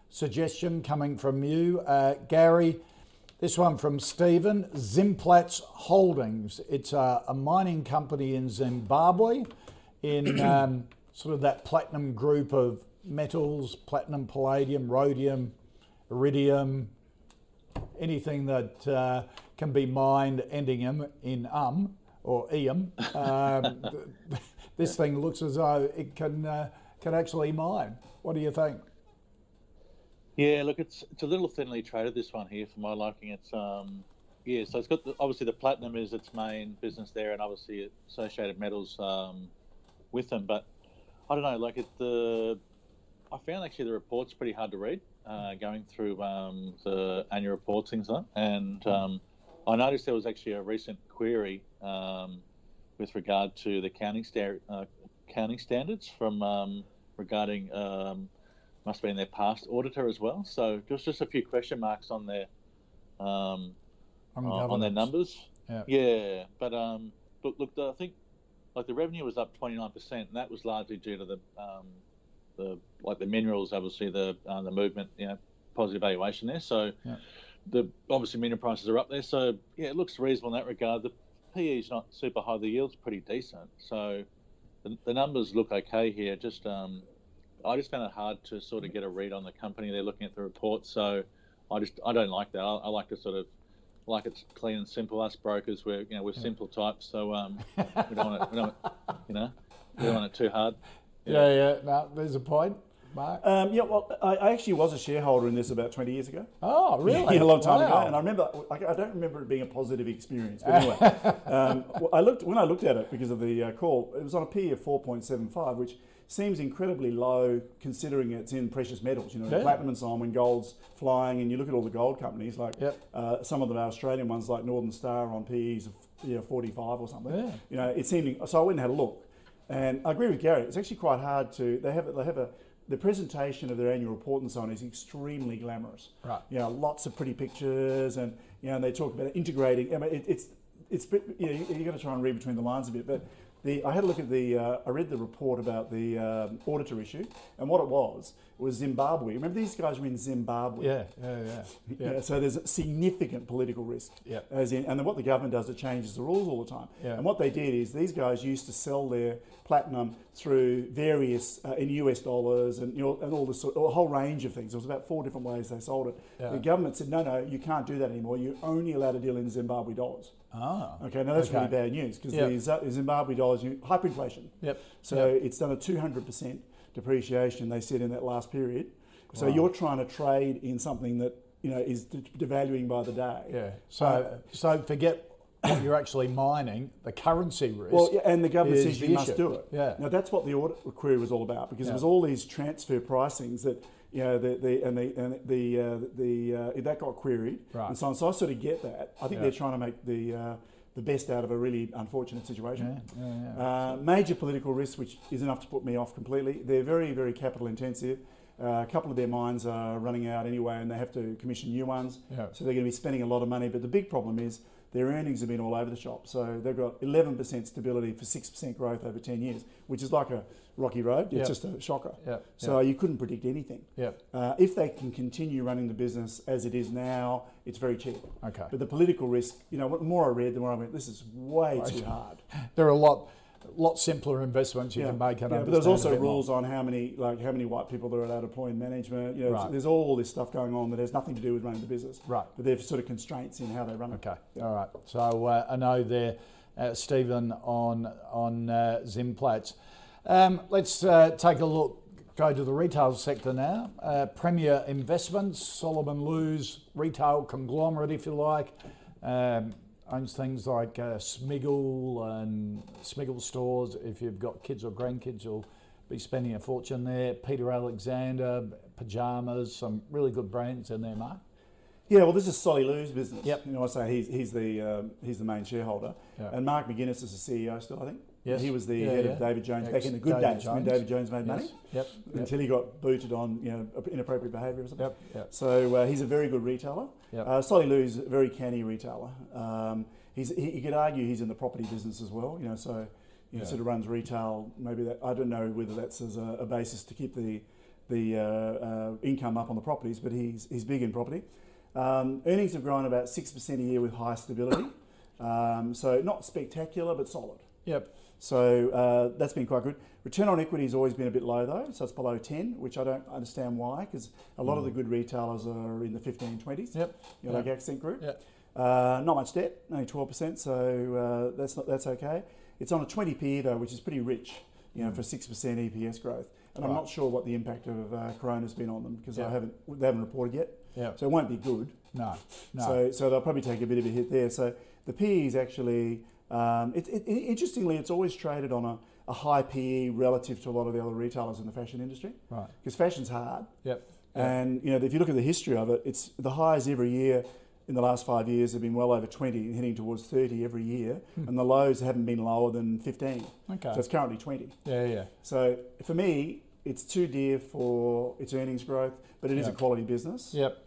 suggestion coming from you, uh, Gary. This one from Stephen Zimplats Holdings. It's a, a mining company in Zimbabwe, in um, sort of that platinum group of metals: platinum, palladium, rhodium, iridium, anything that uh, can be mined ending in, in um or eum. Um, this thing looks as though it can uh, can actually mine. What do you think? Yeah, look, it's it's a little thinly traded this one here for my liking. It's um yeah, so it's got the, obviously the platinum is its main business there, and obviously associated metals um, with them. But I don't know, like it the I found actually the reports pretty hard to read uh, going through um, the annual reports things like that. and um, I noticed there was actually a recent query um, with regard to the accounting uh, accounting standards from um, regarding um, must have been their past auditor as well. So just just a few question marks on their um, On, uh, on their numbers. Yeah. Yeah, but um, look, look, I think like the revenue was up twenty nine percent, and that was largely due to the um, the like the minerals, obviously the uh, the movement, you know, positive valuation there. So Yeah. the obviously mineral prices are up there. So yeah, it looks reasonable in that regard. The PE is not super high. The yield's pretty decent. So the, the numbers look okay here. Just um, I just found it hard to sort of get a read on the company. They're looking at the report, so I just I don't like that. I, I like to sort of like it's clean and simple. Us brokers, we're you know we're simple types, so um, we don't want it, we don't you know we don't want it too hard. Yeah, yeah. No, there's a point, Mark. Um, yeah, well, I, I actually was a shareholder in this about 20 years ago. oh, really? Yeah, a long time ago, and I remember I I don't remember it being a positive experience. But anyway, um, I looked when I looked at it because of the uh, call. It was on a PE of 4.75, which seems incredibly low considering it's in precious metals. You know, Yeah. platinum and so on. When gold's flying, and you look at all the gold companies, like Yep. uh, some of them are Australian ones, like Northern Star on PEs of you know, 45 or something. Yeah. You know, it seemed so. I went and had a look, and I agree with Gary. It's actually quite hard to. They have they have a the presentation of their annual report and so on is extremely glamorous. Right. You know, lots of pretty pictures, and you know, and they talk about integrating. I mean, it, it's it's you know, you're going to try and read between the lines a bit, but. The, I had a look at the, uh, I read the report about the um, auditor issue, and what it was was Zimbabwe. Remember, these guys were in Zimbabwe. Yeah, yeah, yeah. Yeah, yeah. so there's a significant political risk. Yep. As in, and then what the government does, it changes the rules all the time. Yeah. And what they did is these guys used to sell their platinum through various uh, in US dollars and you know and all this sort, of, a whole range of things. There was about four different ways they sold it. Yeah. The government said, no, no, you can't do that anymore. You're only allowed to deal in Zimbabwe dollars. Ah, Okay, now that's Okay. really bad news because Yep. the Zimbabwe dollars, you, hyperinflation. Yep. So Yep. it's done a 200% depreciation, they said, in that last period. So Wow. you're trying to trade in something that, you know, is devaluing by the day. yeah. So, Uh, so forget what you're actually mining. The currency risk. Well, yeah, and the government says you must do it. Yeah. Now that's what the audit query was all about because Yeah. it was all these transfer pricings that you know the, the and the and the uh, the uh, that got queried Right. and so on. So I sort of get that. I think Yeah. they're trying to make the uh, the best out of a really unfortunate situation. Yeah, yeah, yeah. Uh, major political risk, which is enough to put me off completely. They're very very capital intensive. Uh, a couple of their mines are running out anyway, and they have to commission new ones. Yeah. So they're going to be spending a lot of money. But the big problem is their earnings have been all over the shop. So they've got 11% stability for 6% growth over 10 years, which is like a rocky road. It's Yep. just a shocker. Yep, So you couldn't predict anything. Uh, if they can continue running the business as it is now, it's very cheap. Okay. But the political risk, you know, the more I read, the more I went, this is way too hard. there are a lot, lot simpler investments you can make. And yeah, but there's also rules on how many like how many white people they're allowed to employ in management. You know, Right. there's all this stuff going on that has nothing to do with running the business. Right. But there's sort of constraints in how they run it. Okay, all right. So uh, I know there, uh, Stephen, on on uh, Zimplats. Um, let's uh, take a look go to the retail sector now. Uh, Premier Investments, Solomon Lew's retail conglomerate, if you like, um, owns things like uh, Smiggle and Smiggle stores. If you've got kids or grandkids, you'll be spending a fortune there. Peter Alexander, pajamas, some really good brands in there, Mark. Yeah, well, this is Solly Lew's business. Yep. You know, I say he's, he's the um, he's the main shareholder, Yeah. and Mark McGuinness is the CEO still, I think. Yes. He was the Yeah, head yeah. of David Jones back in the good David days when David Jones made money. Yes. Yep. Yep. Until he got booted on, you know, inappropriate behaviour or something. Yep. Yep. So uh, he's a very good retailer. Yep. Uh, Solly Lew's a very canny retailer. Um, he's, he, you could argue he's in the property business as well. You know, so he sort of runs retail. Maybe that I don't know whether that's as a, a basis to keep the the uh, uh, income up on the properties, but he's he's big in property. Um, earnings have grown about six percent a year with high stability. Um, so not spectacular, but solid. Yep. So uh, that's been quite good. Return on equity has always been a bit low though, so it's below 10, which I don't understand why, because a lot of the good retailers are in the 15, 20s. Mm. Yep. You know, like Accent Group. Yep. Uh, not much debt, only 12%, so uh, that's not, that's okay. It's on a 20 PE though, which is pretty rich, you know, for 6% EPS growth. And I'm Mm. Not sure what the impact of uh, Corona's been on them because. I haven't they haven't reported yet. Yeah. So it won't be good. No. No. So, so they'll probably take a bit of a hit there. So the PE is actually, um, it, it, interestingly, it's always traded on a, a high PE relative to a lot of the other retailers in the fashion industry. Right. Because fashion's hard. Yep. Yeah. And you know, if you look at the history of it, it's the highs every year in the last five years have been well over 20 heading towards 30 every year. And the lows haven't been lower than 15. Hmm. Okay. So it's currently 20. Yeah. Yeah. So for me, it's too dear for its earnings growth, but it is Yeah. a quality business. Yep.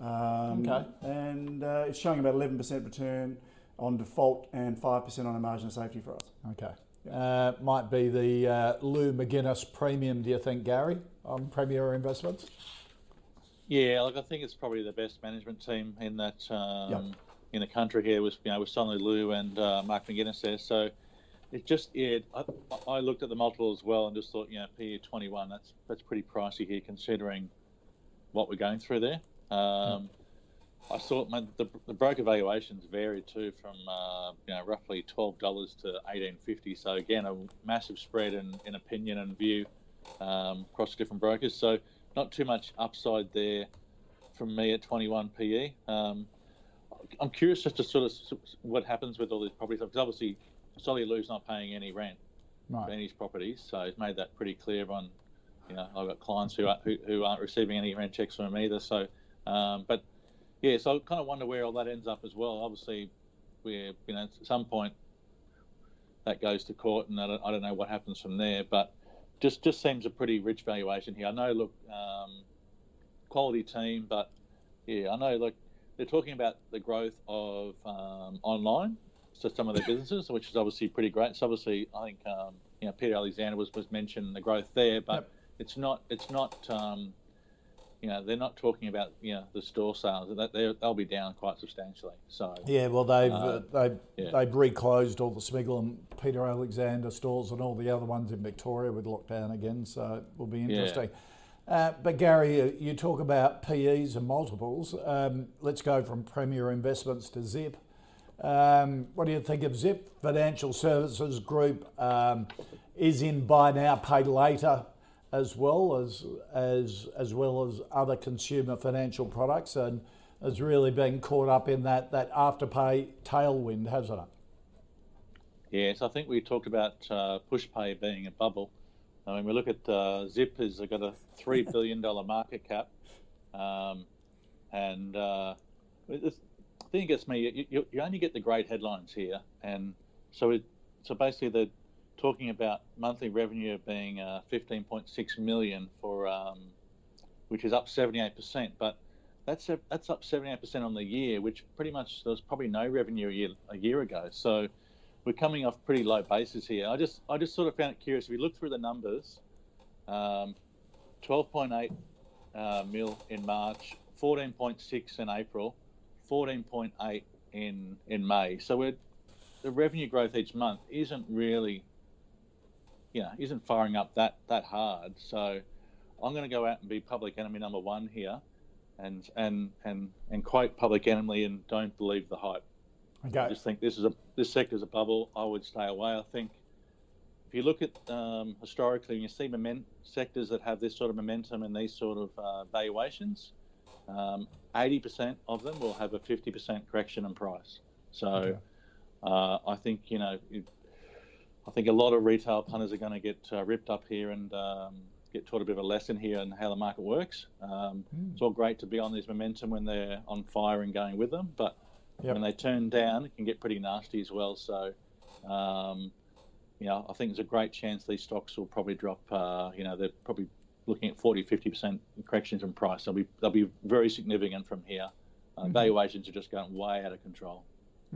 Um, Okay. And uh, it's showing about 11% return on default and 5% on a margin of safety for us. Okay. Uh, might be the uh, Lew McGuinness premium, do you think, Gary, on Premier Investments? Yeah, like I think it's probably the best management team in that um, Yep. in the country here with you know with Sonny Lew and uh, Mark McGuinness there. So it just yeah, I, I looked at the multiple as well and just thought you know PE twenty one that's that's pretty pricey here considering what we're going through there. Um, I saw my, the, the broker valuations vary too from uh, you know roughly twelve dollars to eighteen fifty. So again, a massive spread in, in opinion and view um, across different brokers. So not too much upside there from me at twenty one PE. Um, I'm curious as to sort of what happens with all these properties because obviously Solly Lew's not paying any rent for Right. any of his properties, so he's made that pretty clear on. You know, I've got clients who, are, who who aren't receiving any rent checks from him either. So, um, but yeah, so I kind of wonder where all that ends up as well. Obviously, we're you know at some point that goes to court, and I don't, I don't know what happens from there. But just just seems a pretty rich valuation here. I know, look, um, quality team, but yeah, I know like they're talking about the growth of um, online, so some of their businesses, which is obviously pretty great. So obviously, I think um, you know Peter Alexander was was mentioned the growth there, but Yep. it's not it's not. Um, you know, they're not talking about you know the store sales. They'll be down quite substantially. So Yeah, well, they've Uh, uh, they yeah. they've reclosed all the Smiggle and Peter Alexander stores and all the other ones in Victoria with lockdown again, so it will be interesting. Uh, but Gary, you talk about PEs and multiples. Um, let's go from Premier Investments to Zip. Um, what do you think of Zip Financial Services Group? Um, is in buy now, pay later, as well as as as well as other consumer financial products, and has really been caught up in that that afterpay tailwind, hasn't it? Yes, I think we talked about uh, Pushpay being a bubble. I mean, we look at uh, Zip has got a three billion dollar market cap, um, and uh, the thing gets me. You, you, only get the great headlines here, and so it, so basically they're talking about monthly revenue being uh, fifteen point six million for, um, which is up seventy eight percent, but. That's, a, that's up 78% on the year, which pretty much there was probably no revenue a year, a year ago. So we're coming off pretty low bases here. I just I just sort of found it curious. If we look through the numbers, um, 12.8 uh, mil in March, 14.6 in April, 14.8 in in May. So we're the revenue growth each month isn't really, you know, isn't firing up that that hard. So I'm going to go out and be public enemy number one here, and and and and quote public enemy and don't believe the hype. I Okay. just think this is a this sector's a bubble. I would stay away. I think if you look at um, historically, and you see moment, sectors that have this sort of momentum and these sort of uh, valuations, um, 80% of them will have a 50% correction in price. So okay. uh, I think, you know, it, I think a lot of retail punters are going to get uh, ripped up here and um, get taught a bit of a lesson here on how the market works. Um, mm. It's all great to be on this momentum when they're on fire and going with them, but yep. when they turn down, it can get pretty nasty as well. So, um, you know, I think there's a great chance these stocks will probably drop. Uh, you know, they're probably looking at 40, 50% corrections in price. They'll be they'll be very significant from here. Uh, mm-hmm. Valuations are just going way out of control.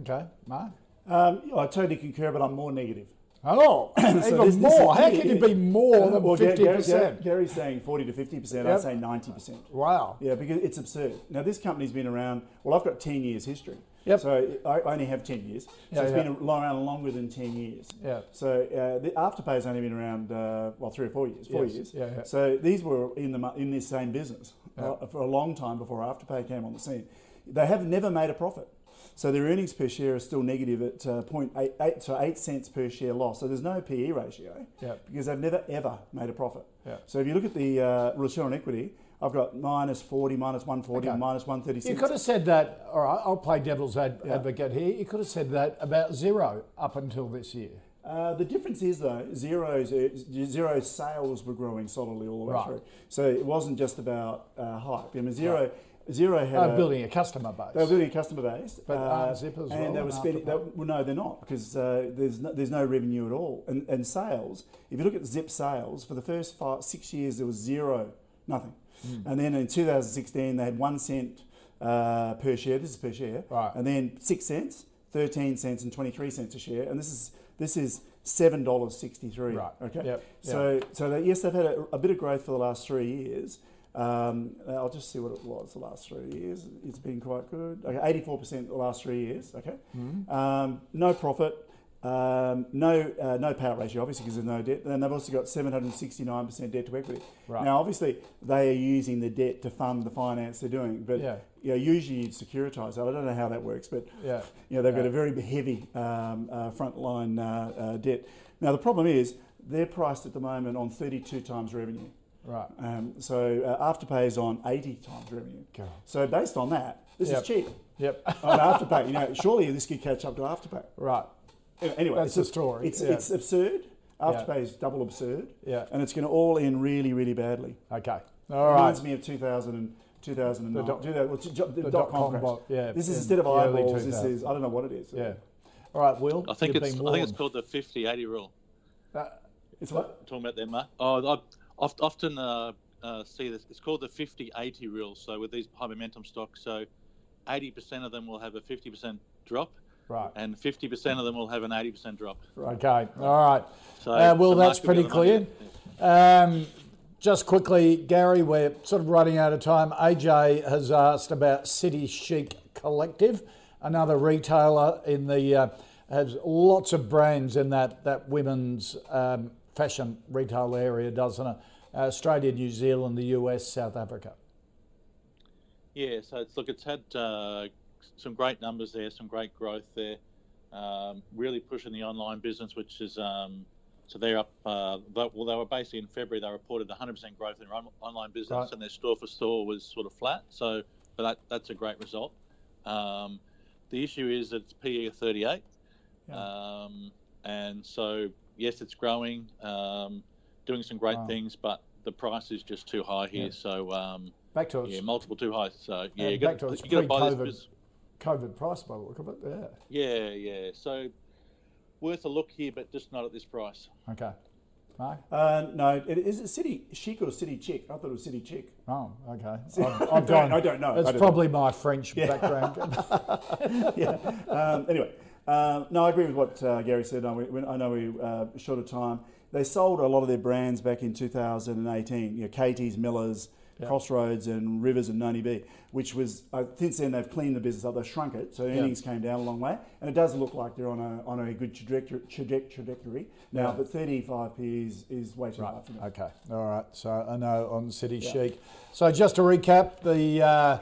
Okay, Mark. Um, I totally concur, but I'm more negative. Oh, so even this, more. This How can it be more than well, 50%? Gary, Gary, Gary's saying 40 to 50%. Yep. I'd say 90%. Wow. Yeah, because it's absurd. Now, this company's been around, well, I've got 10 years history. Yep. So I only have 10 years. So yeah, it's yeah. been around longer than 10 years. Yeah. So uh, the Afterpay's only been around, uh, well, three or four years, four yes. years. Yeah, yeah. So these were in, the, in this same business yeah. uh, for a long time before Afterpay came on the scene. They have never made a profit. So their earnings per share are still negative at uh, 0.88 so 8 cents per share loss. So there's no PE ratio yep. because they've never ever made a profit. Yep. So if you look at the uh, return on equity, I've got minus 40, minus 140, okay. minus 136. You could have said that, all right, I'll play devil's ad- yeah. advocate here. You could have said that about Xero up until this year. Uh, the difference is though, Xero's uh, Xero sales were growing solidly all the way right. through. So it wasn't just about uh, hype. I mean, Xero. Right. Xero had uh, building a customer base. They were building a customer base, but uh, Zip as and well. they were spending. They, well, no, they're not because uh, there's no, there's no revenue at all. And, and sales, if you look at Zip sales for the first five, six years, there was zero, nothing. Mm. And then in 2016, they had one cent uh, per share. This is per share, right? And then six cents, 13 cents, and 23 cents a share. And this is this is seven dollars sixty three. Right. Okay. Yep. So yep. so that, yes, they've had a, a bit of growth for the last three years. Um, I'll just see what it was the last three years. It's been quite good. Okay, 84% the last three years. Okay, mm-hmm. um, no profit, um, no uh, no payout ratio, obviously because there's no debt. And they've also got 769% debt to equity. Right. Now, obviously, they are using the debt to fund the finance they're doing, but yeah. you know, usually you'd securitize that. I don't know how that works, but yeah. you know, they've yeah. got a very heavy um, uh, frontline uh, uh, debt. Now, the problem is they're priced at the moment on 32 times revenue. Right. Um, so uh, Afterpay is on 80 times revenue. God. So based on that, this yep. is cheap. Yep. on Afterpay, you know, surely this could catch up to Afterpay. Right. Anyway, that's the story. It's, yeah. it's absurd. Afterpay is double absurd. Yeah. And it's going to all end really, really badly. Okay. All right. Reminds me of 2000 and 2009. The dot, the, the dot com, crash. yeah. This is instead of eyeballs, this is, I don't know what it is. Yeah. All right, Will. I think, it's, I think it's called the 50 80 rule. Uh, it's what? Talking about them, Mark. Oh, I often uh, uh, see this. It's called the 50 80 rule. So, with these high momentum stocks, so 80% of them will have a 50% drop. Right. And 50% of them will have an 80% drop. Okay. All right. So, uh, well, that's pretty clear. Um, just quickly, Gary, we're sort of running out of time. AJ has asked about City Chic Collective, another retailer in the uh, has lots of brands in that that women's um, fashion retail area, doesn't it? Australia, New Zealand, the US, South Africa. Yeah, so it's look, it's had uh, some great numbers there, some great growth there. Um, really pushing the online business, which is um, so they're up. Uh, well, they were basically in February. They reported 100% growth in their online business, right. and their store for store was sort of flat. So, but that that's a great result. Um, the issue is it's PE of 38, yeah. Um, and so yes, it's growing, um, doing some great wow. things, but the price is just too high here. Yeah. So um, back to yeah, multiple too high. So yeah, you got to buy this. COVID price by the look of it. Yeah. Yeah, yeah. So worth a look here, but just not at this price. Okay. Mark? Uh, no, it, is it City Chic or City Chick? I thought it was City Chick. Oh, okay. I've, I've gone, I don't know. It's don't probably know. my French yeah. background. yeah. Um, anyway, uh, no, I agree with what uh, Gary said. I, we, I know we uh, short of time. They sold a lot of their brands back in 2018. You know, Katie's, Miller's, yep. Crossroads and Rivers and Noni B, which was uh, since then they've cleaned the business up, they've shrunk it, so earnings yep. came down a long way, and it does look like they're on a on a good trajectory, trajectory now. But 35p is, is way too right. high for me. Okay, all right. So I know on City. Chic. So just to recap, the uh,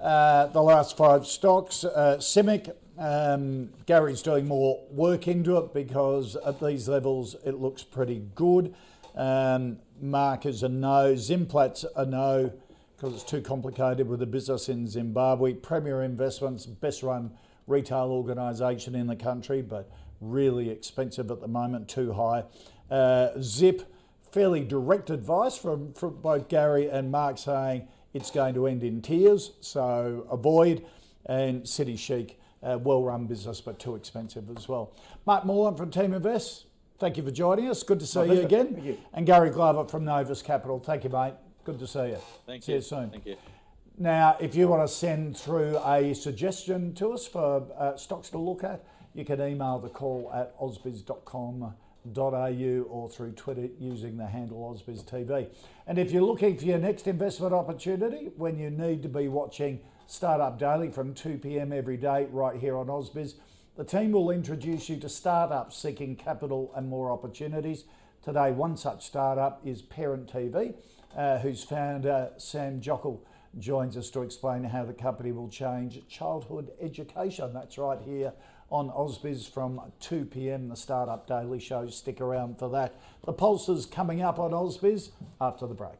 uh, the last five stocks: uh, CIMIC, Um, Gary's doing more work into it because at these levels it looks pretty good. Um, Mark is a no. Zimplat's a no because it's too complicated with the business in Zimbabwe. Premier Investments, best run retail organisation in the country, but really expensive at the moment, too high. Uh, Zip, fairly direct advice from, from both Gary and Mark saying it's going to end in tears, so avoid. And City Chic, uh, well run business, but too expensive as well. Mark Moreland from TeamInvest, thank you for joining us. Good to see My you pleasure. again. Thank you. And Gary Glover from Novus Capital, thank you, mate. Good to see you. Thank see you. you soon. Thank you. Now, if you want to send through a suggestion to us for uh, stocks to look at, you can email the call at ausbiz.com.au or through Twitter using the handle AusbizTV. And if you're looking for your next investment opportunity, when you need to be watching Startup Daily from 2 p.m. every day right here on Ausbiz, the team will introduce you to startups seeking capital and more opportunities. Today, one such startup is Parent TV, uh, whose founder, Sam Jockle, joins us to explain how the company will change childhood education. That's right here on Ausbiz from 2 p.m. The Startup Daily Show. Stick around for that. The Pulse is coming up on Ausbiz after the break.